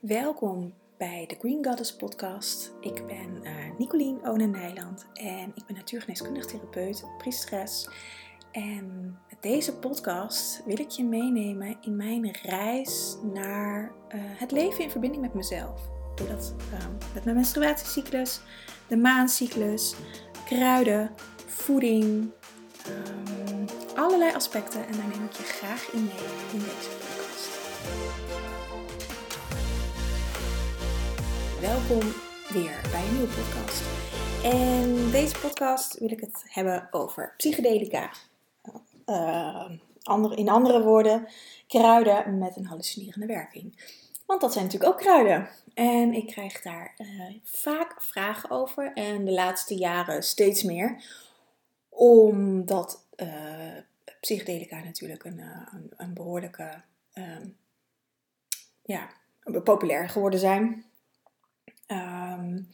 Welkom bij de Green Goddess podcast. Ik ben uh, Nicolien Onen Nijland en ik ben natuurgeneeskundig therapeut, priesteres. En met deze podcast wil ik je meenemen in mijn reis naar uh, het leven in verbinding met mezelf. Doe dat uh, met mijn menstruatiecyclus, de maancyclus, kruiden, voeding, um, allerlei aspecten. En daar neem ik je graag in mee in deze podcast. Welkom weer bij een nieuwe podcast. En deze podcast wil ik het hebben over psychedelica. Andere, in andere woorden, kruiden met een hallucinerende werking. Want dat zijn natuurlijk ook kruiden. En ik krijg daar uh, vaak vragen over. En de laatste jaren steeds meer. Omdat psychedelica natuurlijk een, een, een behoorlijke um, ja, populair geworden zijn. Um,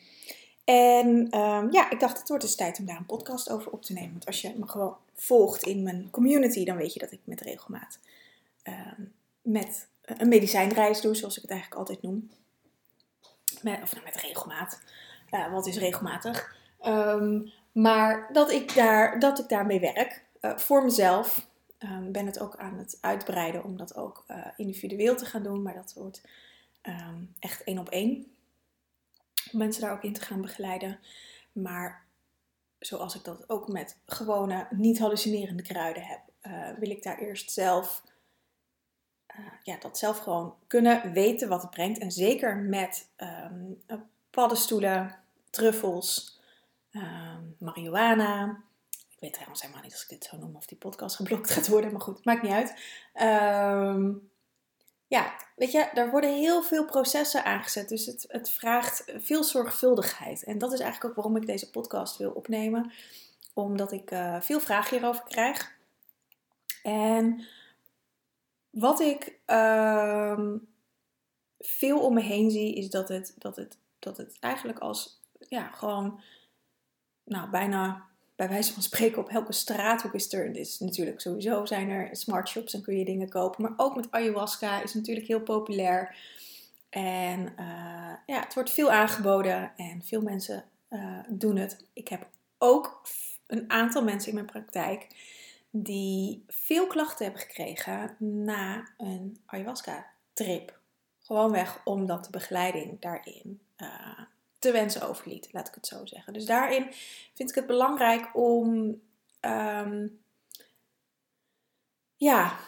en um, ja, ik dacht, het wordt dus tijd om daar een podcast over op te nemen. Want als je me gewoon volgt in mijn community, dan weet je dat ik met regelmaat um, met een medicijnreis doe, zoals ik het eigenlijk altijd noem. Of nou, met regelmaat. Uh, wat is regelmatig? maar dat ik, daar, dat ik daarmee werk. Uh, voor mezelf. Ik ben het ook aan het uitbreiden om dat ook uh, individueel te gaan doen. Maar dat wordt echt één op één om mensen daar ook in te gaan begeleiden. Maar zoals ik dat ook met gewone, niet hallucinerende kruiden heb, uh, wil ik daar eerst zelf, uh, ja, dat zelf gewoon kunnen weten wat het brengt. En zeker met um, paddenstoelen, truffels, um, marihuana. Ik weet trouwens helemaal niet als ik dit zo noem of die podcast geblokt gaat worden, maar goed, maakt niet uit. Um, ja, weet je, daar worden heel veel processen aangezet. Dus het, het vraagt veel zorgvuldigheid. En dat is eigenlijk ook waarom ik deze podcast wil opnemen. Omdat ik uh, veel vragen hierover krijg. En wat ik uh, veel om me heen zie, is dat het, dat het, dat het eigenlijk als ja, gewoon nou, bijna bij wijze van spreken op elke straathoek is er, is natuurlijk sowieso zijn er smart shops en kun je dingen kopen. Maar ook met ayahuasca is natuurlijk heel populair. En uh, ja, het wordt veel aangeboden en veel mensen uh, doen het. Ik heb ook een aantal mensen in mijn praktijk die veel klachten hebben gekregen na een ayahuasca trip. Gewoonweg omdat de begeleiding daarin uh, te wensen overliet, laat ik het zo zeggen. Dus daarin vind ik het belangrijk om um, ja,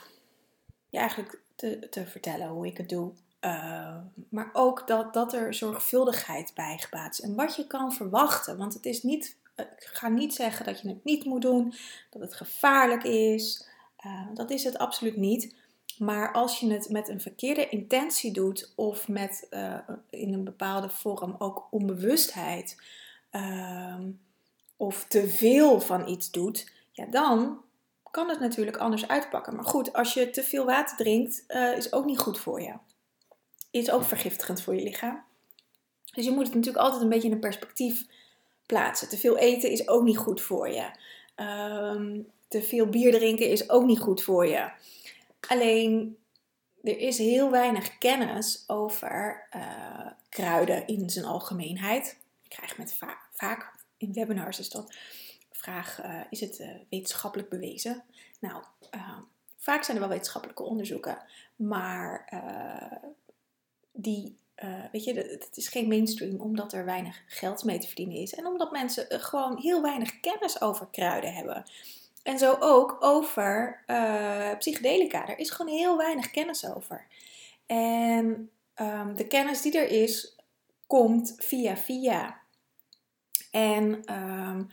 ja, eigenlijk te, te vertellen hoe ik het doe. Uh, maar ook dat, dat er zorgvuldigheid bij gebaat is. En wat je kan verwachten. Want het is niet, ik ga niet zeggen dat je het niet moet doen, dat het gevaarlijk is. Uh, dat is het absoluut niet. Maar als je het met een verkeerde intentie doet of met uh, in een bepaalde vorm ook onbewustheid uh, of te veel van iets doet, ja, dan kan het natuurlijk anders uitpakken. Maar goed, als je te veel water drinkt, uh, is ook niet goed voor je. Is ook vergiftigend voor je lichaam. Dus je moet het natuurlijk altijd een beetje in een perspectief plaatsen. Te veel eten is ook niet goed voor je. Uh, te veel bier drinken is ook niet goed voor je. Alleen er is heel weinig kennis over uh, kruiden in zijn algemeenheid. Ik krijg met va vaak in webinars is dat vraag: uh, is het uh, wetenschappelijk bewezen? Nou, vaak zijn er wel wetenschappelijke onderzoeken, maar die, weet je, het is geen mainstream omdat er weinig geld mee te verdienen is en omdat mensen gewoon heel weinig kennis over kruiden hebben. En zo ook over uh, psychedelica. Er is gewoon heel weinig kennis over. En um, de kennis die er is, komt via via. En um,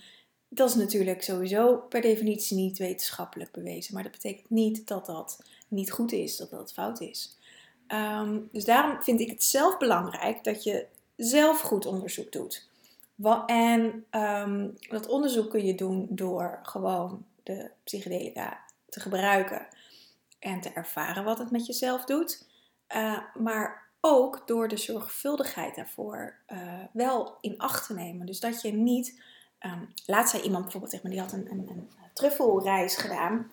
dat is natuurlijk sowieso per definitie niet wetenschappelijk bewezen. Maar dat betekent niet dat dat niet goed is, dat dat fout is. Um, dus daarom vind ik het zelf belangrijk dat je zelf goed onderzoek doet. En dat onderzoek kun je doen door gewoon de psychedelica te gebruiken en te ervaren wat het met jezelf doet. Uh, maar ook door de zorgvuldigheid daarvoor uh, wel in acht te nemen. Dus dat je niet. Um, laatst zei iemand bijvoorbeeld tegen me, die had een, een, een truffelreis gedaan.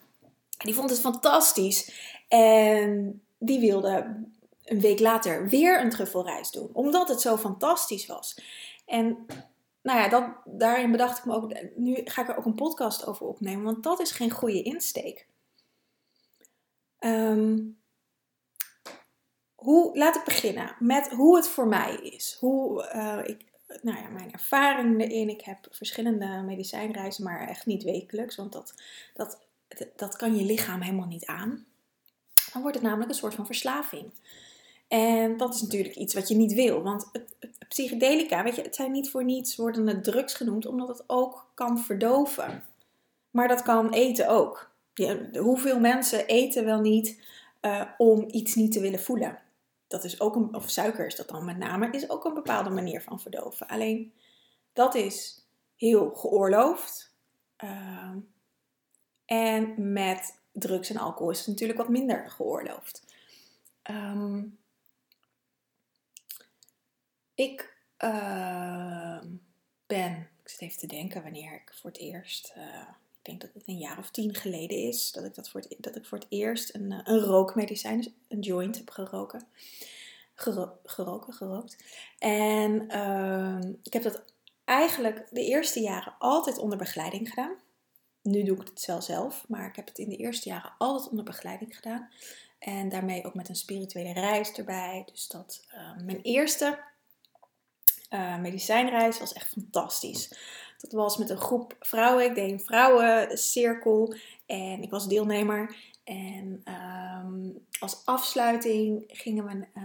Die vond het fantastisch. En die wilde een week later weer een truffelreis doen, omdat het zo fantastisch was. En nou ja, dat, daarin bedacht ik me ook, nu ga ik er ook een podcast over opnemen, want dat is geen goede insteek. Ehm, hoe, laat ik beginnen met hoe het voor mij is. Hoe uh, ik, nou ja, mijn ervaring erin. Ik heb verschillende medicijnreizen, maar echt niet wekelijks, want dat, dat, dat kan je lichaam helemaal niet aan. Dan wordt het namelijk een soort van verslaving. En dat is natuurlijk iets wat je niet wil. Want psychedelica, weet je, het zijn niet voor niets worden het drugs genoemd, omdat het ook kan verdoven. Maar dat kan eten ook. hoeveel mensen eten wel niet uh, om iets niet te willen voelen? Dat is ook een, of suiker is dat dan met name, is ook een bepaalde manier van verdoven. Alleen dat is heel geoorloofd. Uh, en met drugs en alcohol is het natuurlijk wat minder geoorloofd. Um, ik uh, ben, ik zit even te denken wanneer ik voor het eerst, uh, ik denk dat het een jaar of tien geleden is, dat ik, dat voor, het, dat ik voor het eerst een, eh, een rookmedicijn, een joint heb geroken. Gero geroken, gerookt. En uh, ik heb dat eigenlijk de eerste jaren altijd onder begeleiding gedaan. Nu doe ik het wel zelf, maar ik heb het in de eerste jaren altijd onder begeleiding gedaan. En daarmee ook met een spirituele reis erbij. Dus dat uh, mijn eerste uh, medicijnreis was echt fantastisch. Dat was met een groep vrouwen. Ik deed een vrouwencirkel en ik was deelnemer. En um, als afsluiting gingen we uh,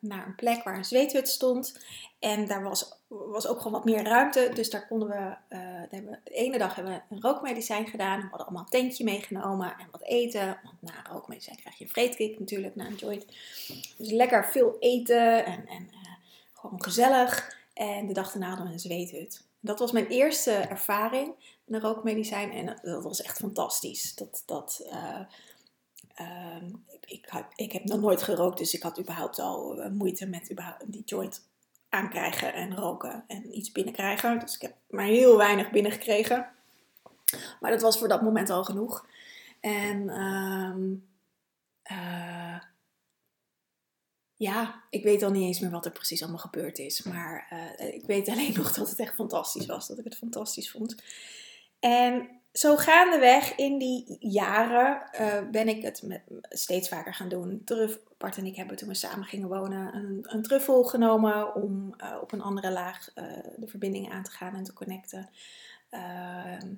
naar een plek waar een zweethut stond. En daar was, was ook gewoon wat meer ruimte. Dus daar konden we, uh, hebben, de ene dag hebben we een rookmedicijn gedaan. We hadden allemaal een tentje meegenomen en wat eten. Want na rookmedicijn krijg je een vreedkick natuurlijk, na een joint. Dus lekker veel eten en, en gewoon gezellig. En de dag daarna hadden we een zweethut. Dat was mijn eerste ervaring met een rookmedicijn en dat was echt fantastisch. Dat, dat, uh, uh, ik, ik, ik, heb nog nooit gerookt, dus ik had überhaupt al uh, moeite met überhaupt die joint aankrijgen en roken en iets binnenkrijgen. Dus ik heb maar heel weinig binnengekregen. Maar dat was voor dat moment al genoeg. En ehm, uh, ja, ik weet al niet eens meer wat er precies allemaal gebeurd is. Maar uh, ik weet alleen nog dat het echt fantastisch was. Dat ik het fantastisch vond. En zo gaandeweg in die jaren uh, ben ik het met, steeds vaker gaan doen. Truff, Bart en ik hebben toen we samen gingen wonen een, een truffel genomen om uh, op een andere laag de verbinding aan te gaan en te connecten. Ehm,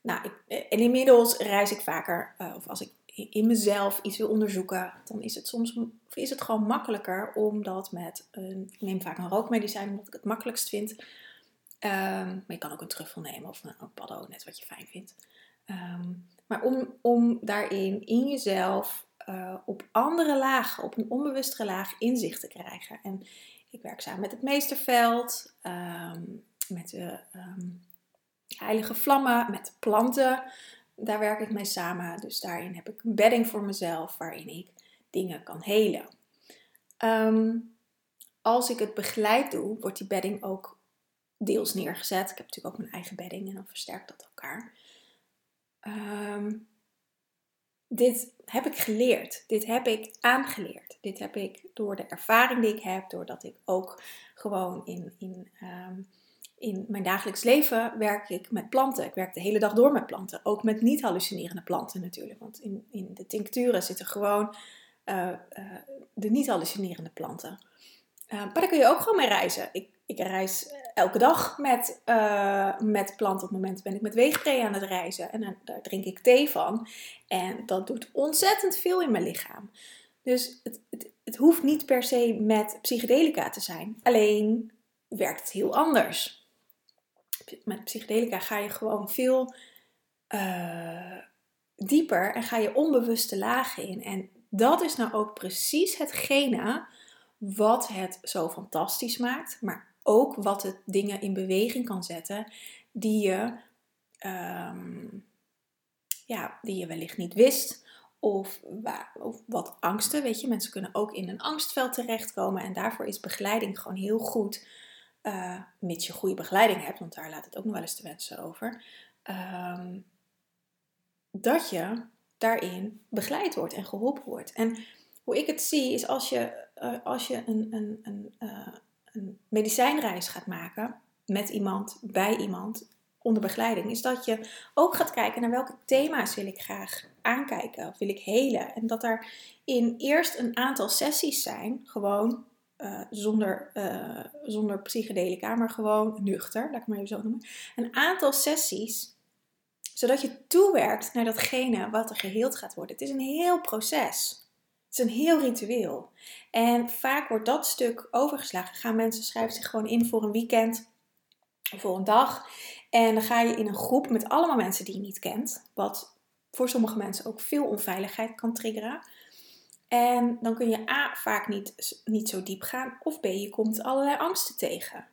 nou, ik, en inmiddels reis ik vaker, of als ik in mezelf iets wil onderzoeken, dan is het soms is het gewoon makkelijker om dat met een. Ik neem vaak een rookmedicijn omdat ik het makkelijkst vind. Um, maar je kan ook een truffel nemen of een, een paddo, net wat je fijn vindt. Um, maar om, om daarin in jezelf uh, op andere lagen, op een onbewustere laag inzicht te krijgen. En ik werk samen met het meesterveld, um, met de heilige vlammen, met planten daar werk ik mee samen. Dus daarin heb ik een bedding voor mezelf waarin ik dingen kan helen. Ehm, als ik het begeleid doe, wordt die bedding ook deels neergezet. Ik heb natuurlijk ook mijn eigen bedding en dan versterkt dat elkaar. Ehm, dit heb ik geleerd. Dit heb ik aangeleerd. Dit heb ik door de ervaring die ik heb, doordat ik ook gewoon in, in um, in mijn dagelijks leven werk ik met planten. Ik werk de hele dag door met planten. Ook met niet hallucinerende planten natuurlijk. Want in, in de tincturen zitten gewoon uh, uh, de niet hallucinerende planten. Uh, maar daar kun je ook gewoon mee reizen. Ik, ik reis elke dag met, met planten. Op het moment ben ik met weegtree aan het reizen. En daar drink ik thee van. En dat doet ontzettend veel in mijn lichaam. Dus het, het hoeft niet per se met psychedelica te zijn. Alleen werkt het heel anders met psychedelica ga je gewoon veel uh, dieper en ga je onbewuste lagen in. En dat is nou ook precies hetgene wat het zo fantastisch maakt, maar ook wat het dingen in beweging kan zetten die je, um, ja, die je wellicht niet wist. Of, of, wat angsten, weet je, mensen kunnen ook in een angstveld terechtkomen en daarvoor is begeleiding gewoon heel goed uh, mits je goede begeleiding hebt, want daar laat het ook nog wel eens te wensen over, um, dat je daarin begeleid wordt en geholpen wordt. En hoe ik het zie is als je, uh, als je een, een, een, uh, een medicijnreis gaat maken met iemand, bij iemand, onder begeleiding, is dat je ook gaat kijken naar welke thema's wil ik graag aankijken of wil ik helen. En dat er in eerst een aantal sessies zijn, gewoon uh, zonder, uh, zonder psychedelica, maar gewoon nuchter, laat ik maar even zo noemen. Een aantal sessies, zodat je toewerkt naar datgene wat er geheeld gaat worden. Het is een heel proces. Het is een heel ritueel. En vaak wordt dat stuk overgeslagen. Gaan mensen schrijven zich gewoon in voor een weekend of voor een dag. En dan ga je in een groep met allemaal mensen die je niet kent. Wat voor sommige mensen ook veel onveiligheid kan triggeren. En dan kun je A, vaak niet, niet zo diep gaan, of B, je komt allerlei angsten tegen.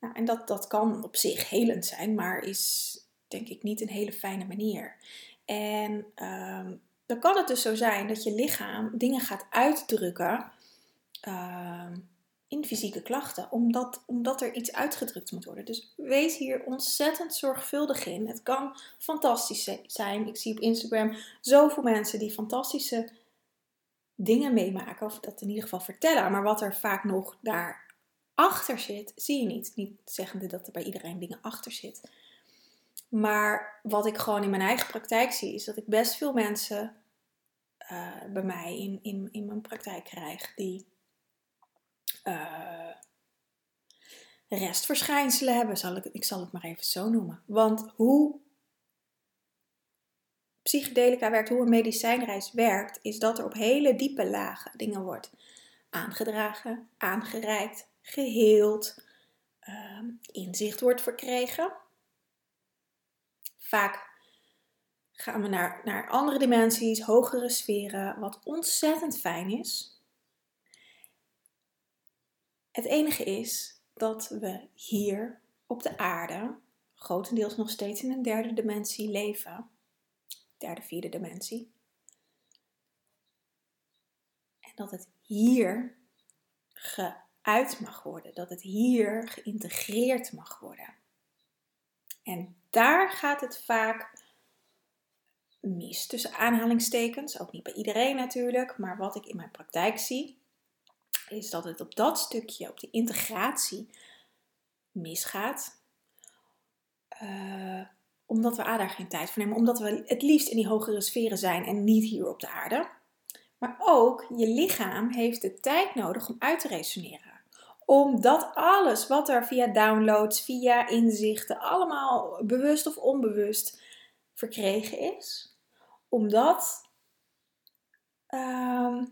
Nou, en dat, dat kan op zich helend zijn, maar is denk ik niet een hele fijne manier. En um, dan kan het dus zo zijn dat je lichaam dingen gaat uitdrukken uh, in fysieke klachten, omdat, omdat er iets uitgedrukt moet worden. Dus wees hier ontzettend zorgvuldig in. Het kan fantastisch zijn. Ik zie op Instagram zoveel mensen die fantastische dingen meemaken, of dat in ieder geval vertellen. Maar wat er vaak nog daarachter zit, zie je niet. Niet zeggende dat er bij iedereen dingen achter zit. Maar wat ik gewoon in mijn eigen praktijk zie, is dat ik best veel mensen uh, bij mij in, in, in mijn praktijk krijg die uh, restverschijnselen hebben. Zal ik, ik zal het maar even zo noemen. Want hoe psychedelica werkt, hoe een medicijnreis werkt, is dat er op hele diepe lagen dingen wordt aangedragen, aangereikt, geheeld, uh, inzicht wordt verkregen. Vaak gaan we naar, naar andere dimensies, hogere sferen, wat ontzettend fijn is. Het enige is dat we hier op de aarde grotendeels nog steeds in een derde dimensie leven derde, vierde dimensie. En dat het hier geuit mag worden, dat het hier geïntegreerd mag worden. En daar gaat het vaak mis, tussen aanhalingstekens. Ook niet bij iedereen natuurlijk, maar wat ik in mijn praktijk zie, is dat het op dat stukje, op die integratie, misgaat. Uh, omdat we A, daar geen tijd voor nemen. Omdat we het liefst in die hogere sferen zijn en niet hier op de aarde. Maar ook je lichaam heeft de tijd nodig om uit te resoneren. Omdat alles wat er via downloads, via inzichten, allemaal bewust of onbewust verkregen is. Omdat uh,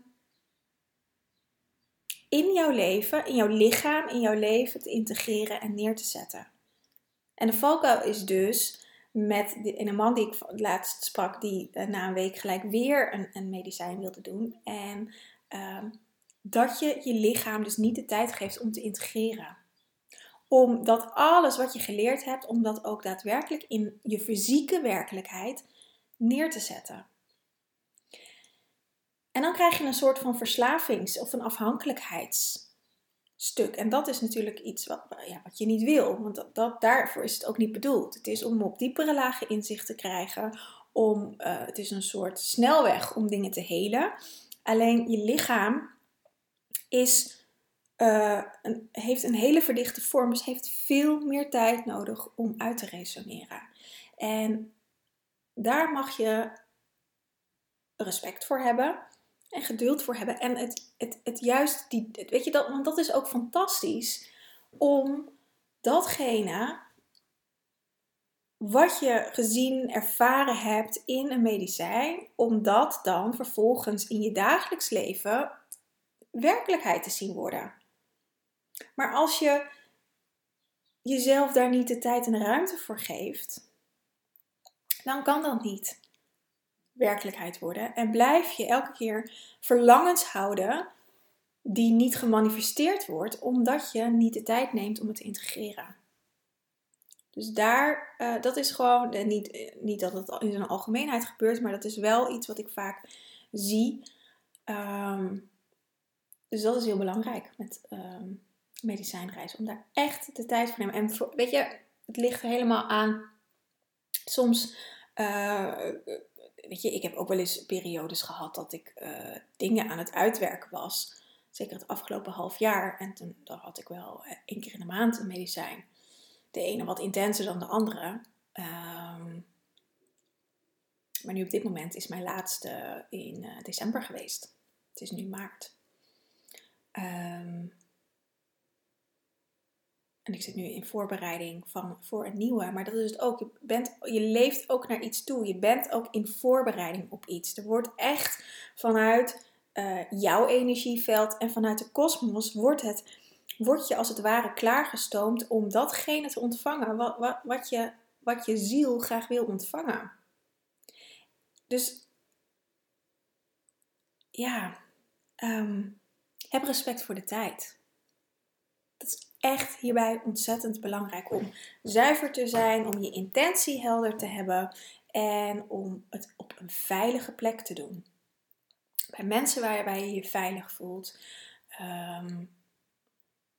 in jouw leven, in jouw lichaam, in jouw leven te integreren en neer te zetten. En de valkuil is dus met een man die ik laatst sprak, die uh, na een week gelijk weer een, een medicijn wilde doen. En uh, dat je je lichaam dus niet de tijd geeft om te integreren. Omdat alles wat je geleerd hebt, om dat ook daadwerkelijk in je fysieke werkelijkheid neer te zetten. En dan krijg je een soort van verslavings- of een afhankelijkheids stuk. En dat is natuurlijk iets wat, ja, wat je niet wil, want dat, daarvoor is het ook niet bedoeld. Het is om op diepere lagen inzicht te krijgen, om, uh, het is een soort snelweg om dingen te helen. Alleen je lichaam is, een, heeft een hele verdichte vorm, dus heeft veel meer tijd nodig om uit te resoneren. En daar mag je respect voor hebben en geduld voor hebben. En het, het, het juist, die, weet je, dat, want dat is ook fantastisch om datgene wat je gezien, ervaren hebt in een medicijn, om dat dan vervolgens in je dagelijks leven werkelijkheid te zien worden. Maar als je jezelf daar niet de tijd en ruimte voor geeft, dan kan dat niet werkelijkheid worden. En blijf je elke keer verlangens houden die niet gemanifesteerd wordt, omdat je niet de tijd neemt om het te integreren. Dus daar, uh, dat is gewoon, uh, niet, uh, niet dat het in zijn algemeenheid gebeurt, maar dat is wel iets wat ik vaak zie. Um, dus dat is heel belangrijk met um, medicijnreis, om daar echt de tijd voor te nemen. En weet je, het ligt er helemaal aan. Soms weet je, ik heb ook wel eens periodes gehad dat ik eh, dingen aan het uitwerken was. Zeker het afgelopen half jaar. En toen dan had ik wel uh, één keer in de maand een medicijn. De ene wat intenser dan de andere. Ehm, maar nu op dit moment is mijn laatste in uh, december geweest. Het is nu maart. Um, en ik zit nu in voorbereiding van, voor een nieuwe. Maar dat is het ook. Je, bent, je leeft ook naar iets toe. Je bent ook in voorbereiding op iets. Er wordt echt vanuit uh, jouw energieveld en vanuit de kosmos wordt het, wordt je als het ware klaargestoomd om datgene te ontvangen wat, wat, wat, je, wat je ziel graag wil ontvangen. Dus ja, um, heb respect voor de tijd. Echt hierbij ontzettend belangrijk om zuiver te zijn, om je intentie helder te hebben en om het op een veilige plek te doen. Bij mensen waarbij je je veilig voelt, um,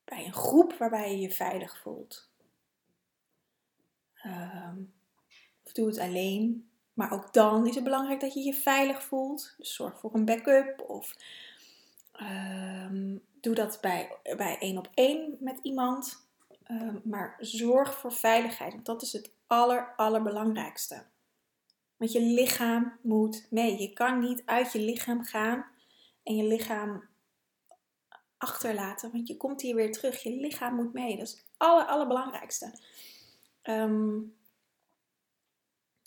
bij een groep waarbij je je veilig voelt. Um, of doe het alleen, maar ook dan is het belangrijk dat je je veilig voelt. Dus zorg voor een backup of um, doe dat bij, bij één op één met iemand. Ehm, maar zorg voor veiligheid, want dat is het aller, allerbelangrijkste. Want je lichaam moet mee. Je kan niet uit je lichaam gaan en je lichaam achterlaten, want je komt hier weer terug. Je lichaam moet mee. Dat is het aller, allerbelangrijkste. Um,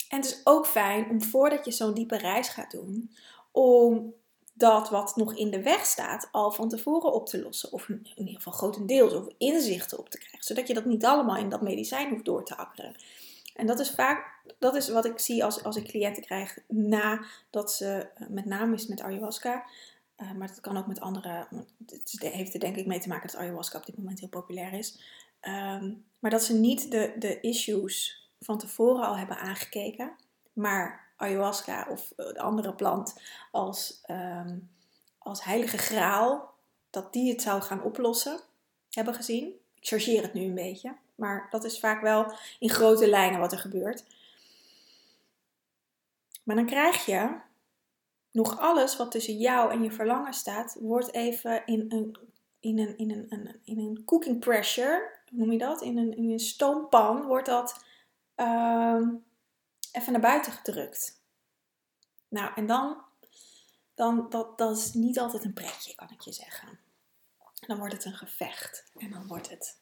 en het is ook fijn om voordat je zo'n diepe reis gaat doen, om dat wat nog in de weg staat al van tevoren op te lossen. Of in ieder geval grotendeels, of inzichten op te krijgen. Zodat je dat niet allemaal in dat medicijn hoeft door te akkeren. En dat is vaak, dat is wat ik zie als, als ik cliënten krijg nadat ze, eh, met name is met ayahuasca, uh, maar dat kan ook met andere, het heeft er denk ik mee te maken dat ayahuasca op dit moment heel populair is. Um, maar dat ze niet de, de issues van tevoren al hebben aangekeken, maar ayahuasca of de andere plant als, um, als heilige graal, dat die het zou gaan oplossen, hebben gezien. Ik chargeer het nu een beetje, maar dat is vaak wel in grote lijnen wat er gebeurt. Maar dan krijg je nog alles wat tussen jou en je verlangen staat, wordt even in een, in een, in een, in een cooking pressure, noem je dat? In een, in een stoompan wordt dat uh, even naar buiten gedrukt. Nou, en dan, dan dat, dat is niet altijd een pretje, kan ik je zeggen. Dan wordt het een gevecht en dan wordt het,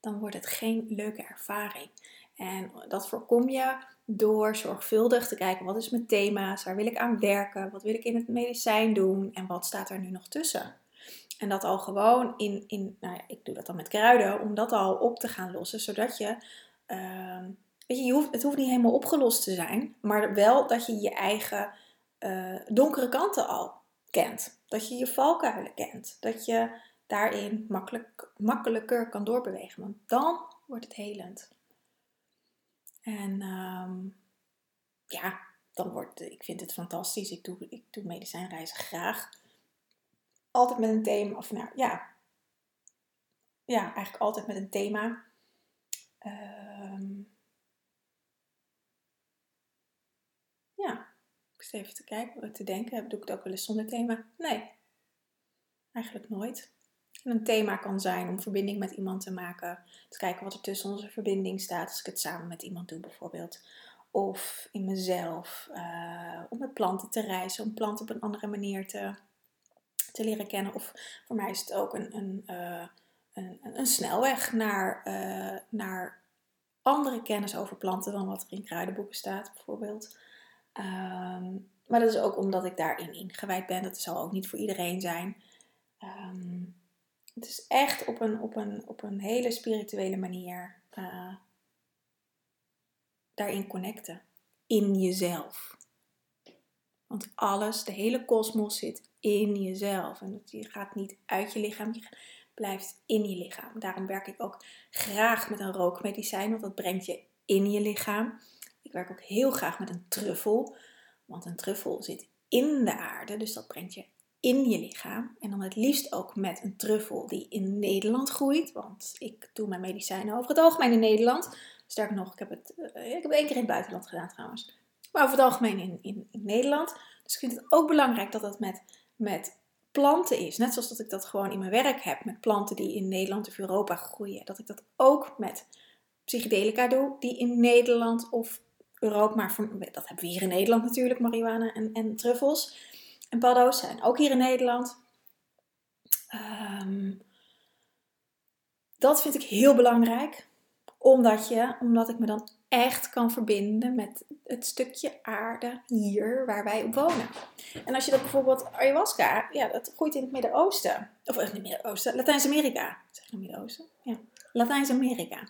dan wordt het geen leuke ervaring. En dat voorkom je door zorgvuldig te kijken wat is mijn thema's, waar wil ik aan werken, wat wil ik in het medicijn doen en wat staat er nu nog tussen. En dat al gewoon in, in nou ja, ik doe dat dan met kruiden, om dat al op te gaan lossen, zodat je uh, Weet je, hoeft, het hoeft niet helemaal opgelost te zijn, maar wel dat je je eigen uh, donkere kanten al kent. Dat je je valkuilen kent. Dat je daarin makkelijk, makkelijker kan doorbewegen. Want dan wordt het helend. En um, ja, dan wordt ik vind het fantastisch. Ik doe, ik doe medicijnreizen graag. Altijd met een thema, of nou ja, ja, eigenlijk altijd met een thema. Um, even te kijken, te denken. Doe ik het ook wel eens zonder thema? Nee, eigenlijk nooit. En een thema kan zijn om verbinding met iemand te maken. Te kijken wat er tussen onze verbinding staat. Als ik het samen met iemand doe bijvoorbeeld. Of in mezelf. Uh, om met planten te reizen. Om planten op een andere manier te, te leren kennen. Of voor mij is het ook een, een, uh, een, een, snelweg naar, uh, naar andere kennis over planten dan wat er in kruidenboeken staat bijvoorbeeld. Ehm, maar dat is ook omdat ik daarin ingewijd ben. Dat zal ook niet voor iedereen zijn. Ehm, het is echt op een, op een, op een hele spirituele manier uh, daarin connecten. In jezelf. Want alles, de hele kosmos zit in jezelf. En je gaat niet uit je lichaam, je blijft in je lichaam. Daarom werk ik ook graag met een rookmedicijn, want dat brengt je in je lichaam. Ik werk ook heel graag met een truffel, want een truffel zit in de aarde, dus dat brengt je in je lichaam. En dan het liefst ook met een truffel die in Nederland groeit, want ik doe mijn medicijnen over het algemeen in Nederland. Sterker nog, ik heb het, uh, ik heb één keer in het buitenland gedaan trouwens. maar over het algemeen in, in, in Nederland. Dus ik vind het ook belangrijk dat dat met, met planten is. Net zoals dat ik dat gewoon in mijn werk heb met planten die in Nederland of Europa groeien. Dat ik dat ook met psychedelica doe die in Nederland of Europa, maar dat hebben we hier in Nederland natuurlijk, marihuana en, en truffels. En paddo's zijn ook hier in Nederland. Um, dat vind ik heel belangrijk, omdat, je, omdat ik me dan echt kan verbinden met het stukje aarde hier waar wij wonen. En als je dat bijvoorbeeld ayahuasca, ja, dat groeit in het Midden-Oosten. Of in het Midden-Oosten, Latijns-Amerika. Zeg je Midden-Oosten? Ja, Latijns-Amerika.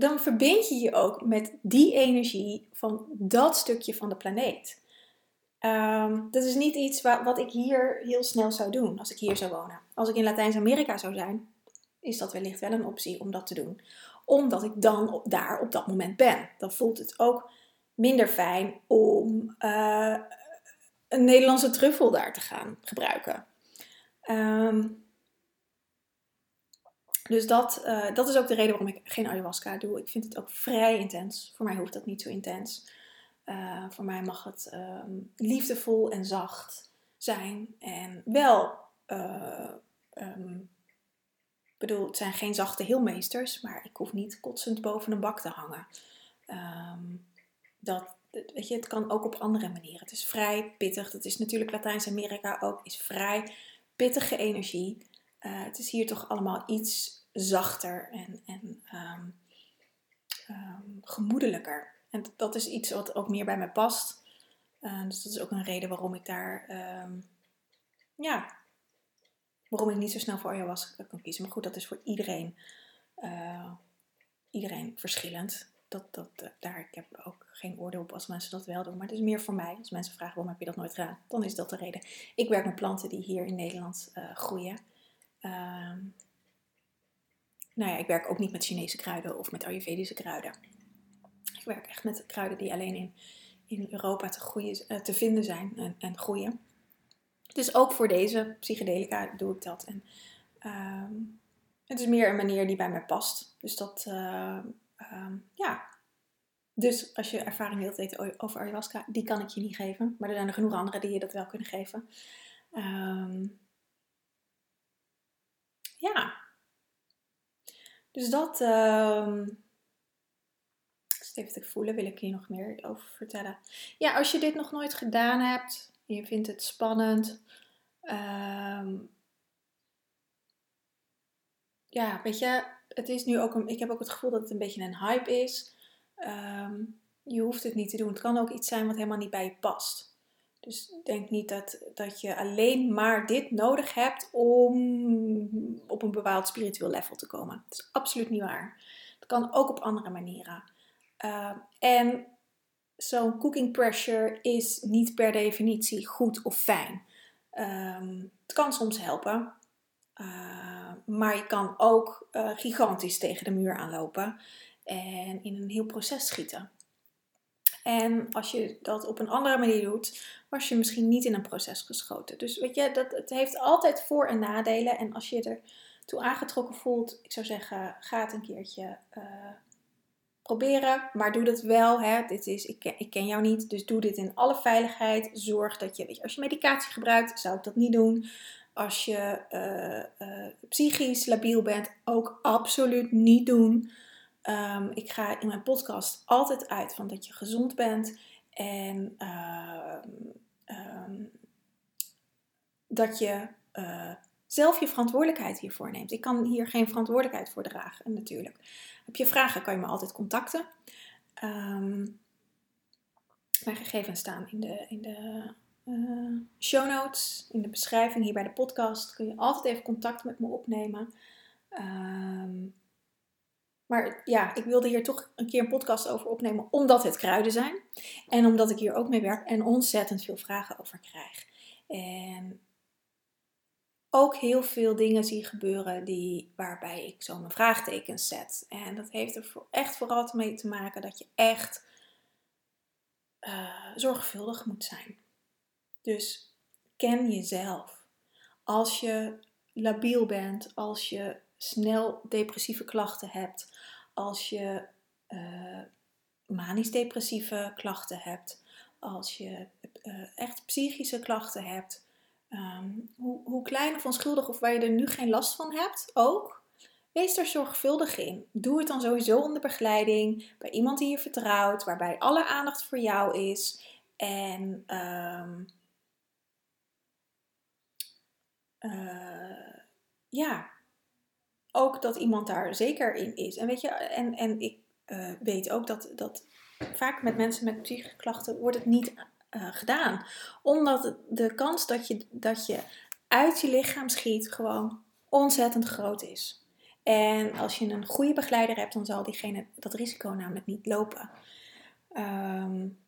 Dan verbind je je ook met die energie van dat stukje van de planeet. Um, dat is niet iets wat, ik hier heel snel zou doen als ik hier zou wonen. Als ik in Latijns-Amerika zou zijn, is dat wellicht wel een optie om dat te doen. Omdat ik dan daar op dat moment ben. Dan voelt het ook minder fijn om uh, een Nederlandse truffel daar te gaan gebruiken. Um, dus dat, uh, dat is ook de reden waarom ik geen ayahuasca doe. Ik vind het ook vrij intens. Voor mij hoeft dat niet zo intens. Uh, voor mij mag het um, liefdevol en zacht zijn. En wel um, bedoel, het zijn geen zachte heelmeesters, maar ik hoef niet kotsend boven een bak te hangen. Um, dat, weet je, het kan ook op andere manieren. Het is vrij pittig. Dat is natuurlijk Latijns-Amerika ook, is vrij pittige energie. Uh, het is hier toch allemaal iets zachter en, en um, um, gemoedelijker. En dat is iets wat ook meer bij mij past. Uh, dus dat is ook een reden waarom ik daar ja, waarom ik niet zo snel voor ayahuasca kan kiezen. Maar goed, dat is voor iedereen, uh, iedereen verschillend. Dat, dat, uh, daar, ik heb ook geen oordeel op als mensen dat wel doen. Maar het is meer voor mij. Als mensen vragen waarom heb je dat nooit gedaan, dan is dat de reden. Ik werk met planten die hier in Nederland groeien. Nou ja, ik werk ook niet met Chinese kruiden of met Ayurvedische kruiden. Ik werk echt met kruiden die alleen in, in Europa te, groeien, te vinden zijn en, en groeien. Dus ook voor deze psychedelica doe ik dat. En ehm, het is meer een manier die bij mij past. Dus dat, uh, um, ja. Dus als je ervaring wilt weten over ayahuasca, die kan ik je niet geven. Maar er zijn genoeg andere die je dat wel kunnen geven. Um, ja. Dus dat. Um, even te voelen, wil ik hier nog meer over vertellen. Ja, als je dit nog nooit gedaan hebt, je vindt het spannend. Um, ja, weet je, het is nu ook een, ik heb ook het gevoel dat het een beetje een hype is. Um, je hoeft het niet te doen. Het kan ook iets zijn wat helemaal niet bij je past. Dus denk niet dat, dat je alleen maar dit nodig hebt om op een bepaald spiritueel level te komen. Dat is absoluut niet waar. Het kan ook op andere manieren. Uh, en zo'n cooking pressure is niet per definitie goed of fijn. Um, het kan soms helpen, uh, maar je kan ook uh, gigantisch tegen de muur aanlopen en in een heel proces schieten. En als je dat op een andere manier doet, was je misschien niet in een proces geschoten. Dus weet je, dat, het heeft altijd voor- en nadelen. En als je er toe aangetrokken voelt, ik zou zeggen, ga het een keertje uh, proberen. Maar doe dat wel. Hè. Dit is, ik, ken, ik ken jou niet, dus doe dit in alle veiligheid. Zorg dat je, weet als je medicatie gebruikt, zou ik dat niet doen. Als je uh, uh, psychisch labiel bent, ook absoluut niet doen. Um, ik ga in mijn podcast altijd uit van dat je gezond bent en uh, um, dat je uh, zelf je verantwoordelijkheid hiervoor neemt. Ik kan hier geen verantwoordelijkheid voor dragen, natuurlijk. Heb je vragen, kan je me altijd contacten. Um, mijn gegevens staan in de, in de uh, show notes, in de beschrijving hier bij de podcast. Kun je altijd even contact met me opnemen. Um, maar ja, ik wilde hier toch een keer een podcast over opnemen, omdat het kruiden zijn. En omdat ik hier ook mee werk en ontzettend veel vragen over krijg. En ook heel veel dingen zie gebeuren die, waarbij ik zo mijn vraagtekens zet. En dat heeft er echt vooral mee te maken dat je echt uh, zorgvuldig moet zijn. Dus ken jezelf. Als je labiel bent, als je snel depressieve klachten hebt, als je uh, manisch-depressieve klachten hebt, als je uh, echt psychische klachten hebt, ehm, hoe, hoe klein of onschuldig of waar je er nu geen last van hebt, ook. Wees er zorgvuldig in. Doe het dan sowieso onder begeleiding, bij iemand die je vertrouwt, waarbij alle aandacht voor jou is. En um, uh, ja, ook dat iemand daar zeker in is. En weet je, en, en ik uh, weet ook dat, dat vaak met mensen met psychische klachten wordt het niet uh, gedaan. Omdat de kans dat je, dat je uit je lichaam schiet gewoon ontzettend groot is. En als je een goede begeleider hebt, dan zal diegene dat risico namelijk niet lopen. Um,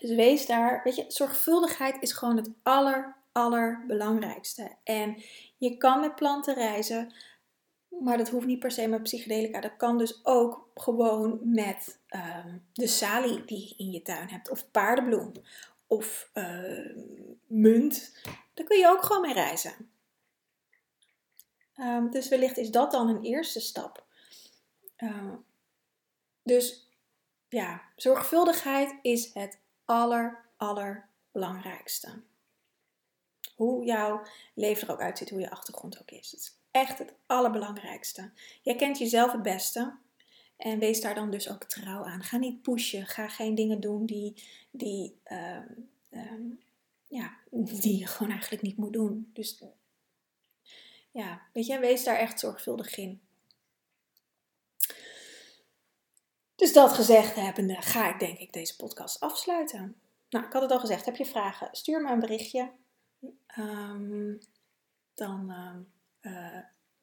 dus wees daar, weet je, zorgvuldigheid is gewoon het aller, allerbelangrijkste. En je kan met planten reizen, maar dat hoeft niet per se met psychedelica. Dat kan dus ook gewoon met um, de salie die je in je tuin hebt, of paardenbloem, of uh, munt. Daar kun je ook gewoon mee reizen. Um, dus wellicht is dat dan een eerste stap. Dus ja, zorgvuldigheid is het aller, allerbelangrijkste. Hoe jouw leven er ook uitziet, hoe je achtergrond ook is. Echt het allerbelangrijkste. Jij kent jezelf het beste. En wees daar dan dus ook trouw aan. Ga niet pushen. Ga geen dingen doen die, die, uh, um, ja, die je gewoon eigenlijk niet moet doen. Dus ja, weet je, wees daar echt zorgvuldig in. Dus dat gezegd hebbende, ga ik denk ik deze podcast afsluiten. Nou, ik had het al gezegd, heb je vragen? Stuur me een berichtje. Um, dan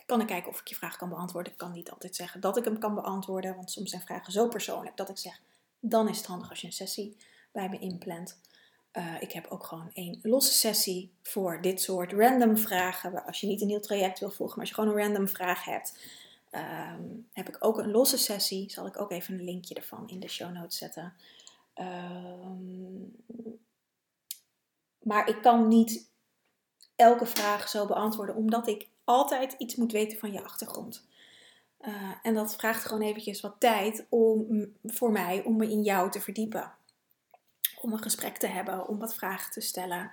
kan ik kijken of ik je vraag kan beantwoorden. Ik kan niet altijd zeggen dat ik hem kan beantwoorden, want soms zijn vragen zo persoonlijk dat ik zeg, dan is het handig als je een sessie bij me inplant. Uh, ik heb ook gewoon één losse sessie voor dit soort random vragen. Als je niet een heel traject wil volgen, maar als je gewoon een random vraag hebt, um, heb ik ook een losse sessie. Zal ik ook even een linkje ervan in de show notes zetten. Um, maar ik kan niet elke vraag zo beantwoorden, omdat ik altijd iets moet weten van je achtergrond. Uh, en dat vraagt gewoon eventjes wat tijd om, voor mij om me in jou te verdiepen. Om een gesprek te hebben, om wat vragen te stellen.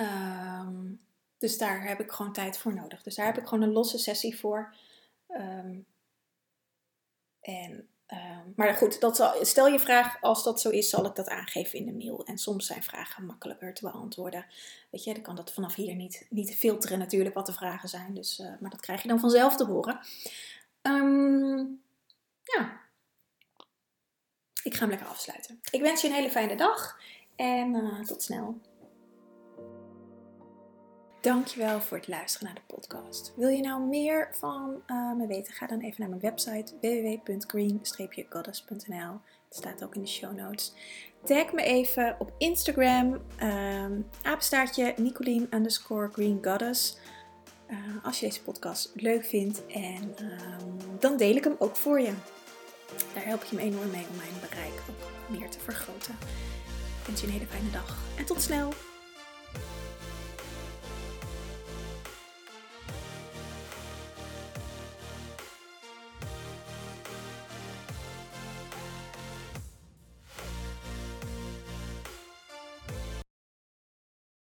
Um, dus daar heb ik gewoon tijd voor nodig. Dus daar heb ik gewoon een losse sessie voor. Um, en, um, maar goed, dat zal, stel je vraag, als dat zo is, zal ik dat aangeven in de mail. En soms zijn vragen makkelijker te beantwoorden. Weet je, dan kan dat vanaf hier niet, niet filteren natuurlijk wat de vragen zijn. Dus, uh, maar dat krijg je dan vanzelf te horen. Um, ja, ik ga hem lekker afsluiten. Ik wens je een hele fijne dag en uh, tot snel. Dankjewel voor het luisteren naar de podcast. Wil je nou meer van uh, me weten? Ga dan even naar mijn website www.green-goddess.nl. Het staat ook in de show notes. Tag me even op Instagram, um, apenstaartje underscore Green Goddess. Uh, als je deze podcast leuk vindt en um, dan deel ik hem ook voor je. Daar help je me enorm mee om mijn bereik ook meer te vergroten. Ik wens je een hele fijne dag en tot snel!